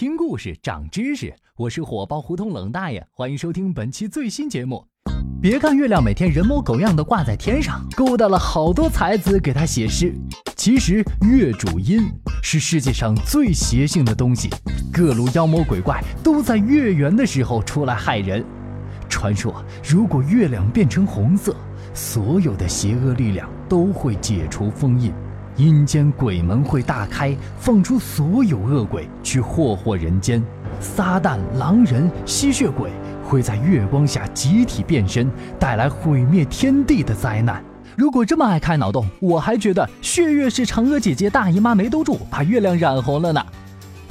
听故事长知识，我是火爆胡同冷大爷，欢迎收听本期最新节目。别看月亮每天人模狗样的挂在天上，勾搭了好多才子给他写诗，其实月主阴，是世界上最邪性的东西，各路妖魔鬼怪都在月圆的时候出来害人。传说如果月亮变成红色，所有的邪恶力量都会解除封印。阴间鬼门会大开，放出所有恶鬼去祸祸人间。撒旦、狼人、吸血鬼会在月光下集体变身，带来毁灭天地的灾难。如果这么爱开脑洞，我还觉得血月是嫦娥姐姐大姨妈没兜住，把月亮染红了呢。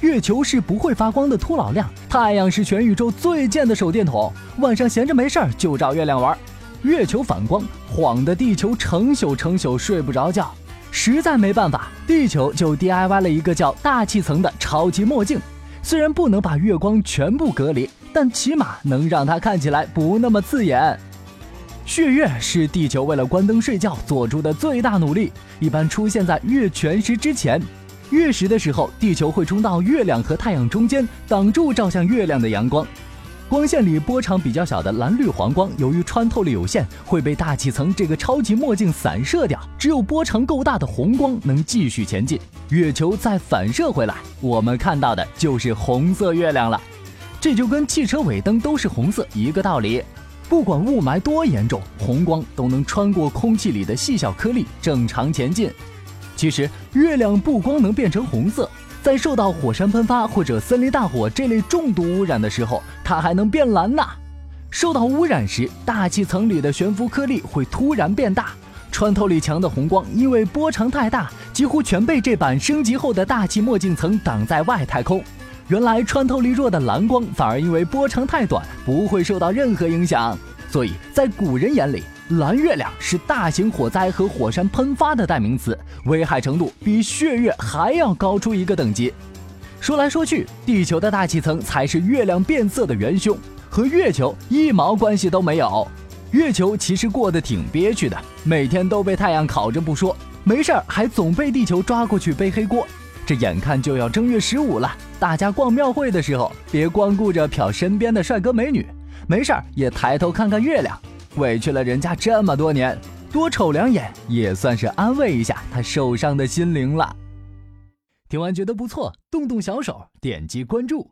月球是不会发光的秃老亮，太阳是全宇宙最贱的手电筒。晚上闲着没事儿就找月亮玩，月球反光晃得地球成宿成宿睡不着觉。实在没办法，地球就 DIY 了一个叫大气层的超级墨镜。虽然不能把月光全部隔离，但起码能让它看起来不那么刺眼。血月是地球为了关灯睡觉做出的最大努力，一般出现在月全食之前。月食的时候，地球会冲到月亮和太阳中间，挡住照向月亮的阳光。光线里波长比较小的蓝绿黄光，由于穿透力有限，会被大气层这个超级墨镜散射掉。只有波长够大的红光能继续前进，月球再反射回来，我们看到的就是红色月亮了。这就跟汽车尾灯都是红色一个道理。不管雾霾多严重，红光都能穿过空气里的细小颗粒，正常前进。其实，月亮不光能变成红色。在受到火山喷发或者森林大火这类重度污染的时候，它还能变蓝呢。受到污染时，大气层里的悬浮颗粒会突然变大，穿透力强的红光因为波长太大，几乎全被这版升级后的大气墨镜层挡在外太空。原来穿透力弱的蓝光反而因为波长太短，不会受到任何影响。所以在古人眼里，蓝月亮是大型火灾和火山喷发的代名词，危害程度比血月还要高出一个等级。说来说去，地球的大气层才是月亮变色的元凶，和月球一毛关系都没有。月球其实过得挺憋屈的，每天都被太阳烤着不说，没事儿还总被地球抓过去背黑锅。这眼看就要正月十五了，大家逛庙会的时候，别光顾着瞟身边的帅哥美女，没事儿也抬头看看月亮。委屈了人家这么多年，多瞅两眼也算是安慰一下他受伤的心灵了。听完觉得不错，动动小手点击关注。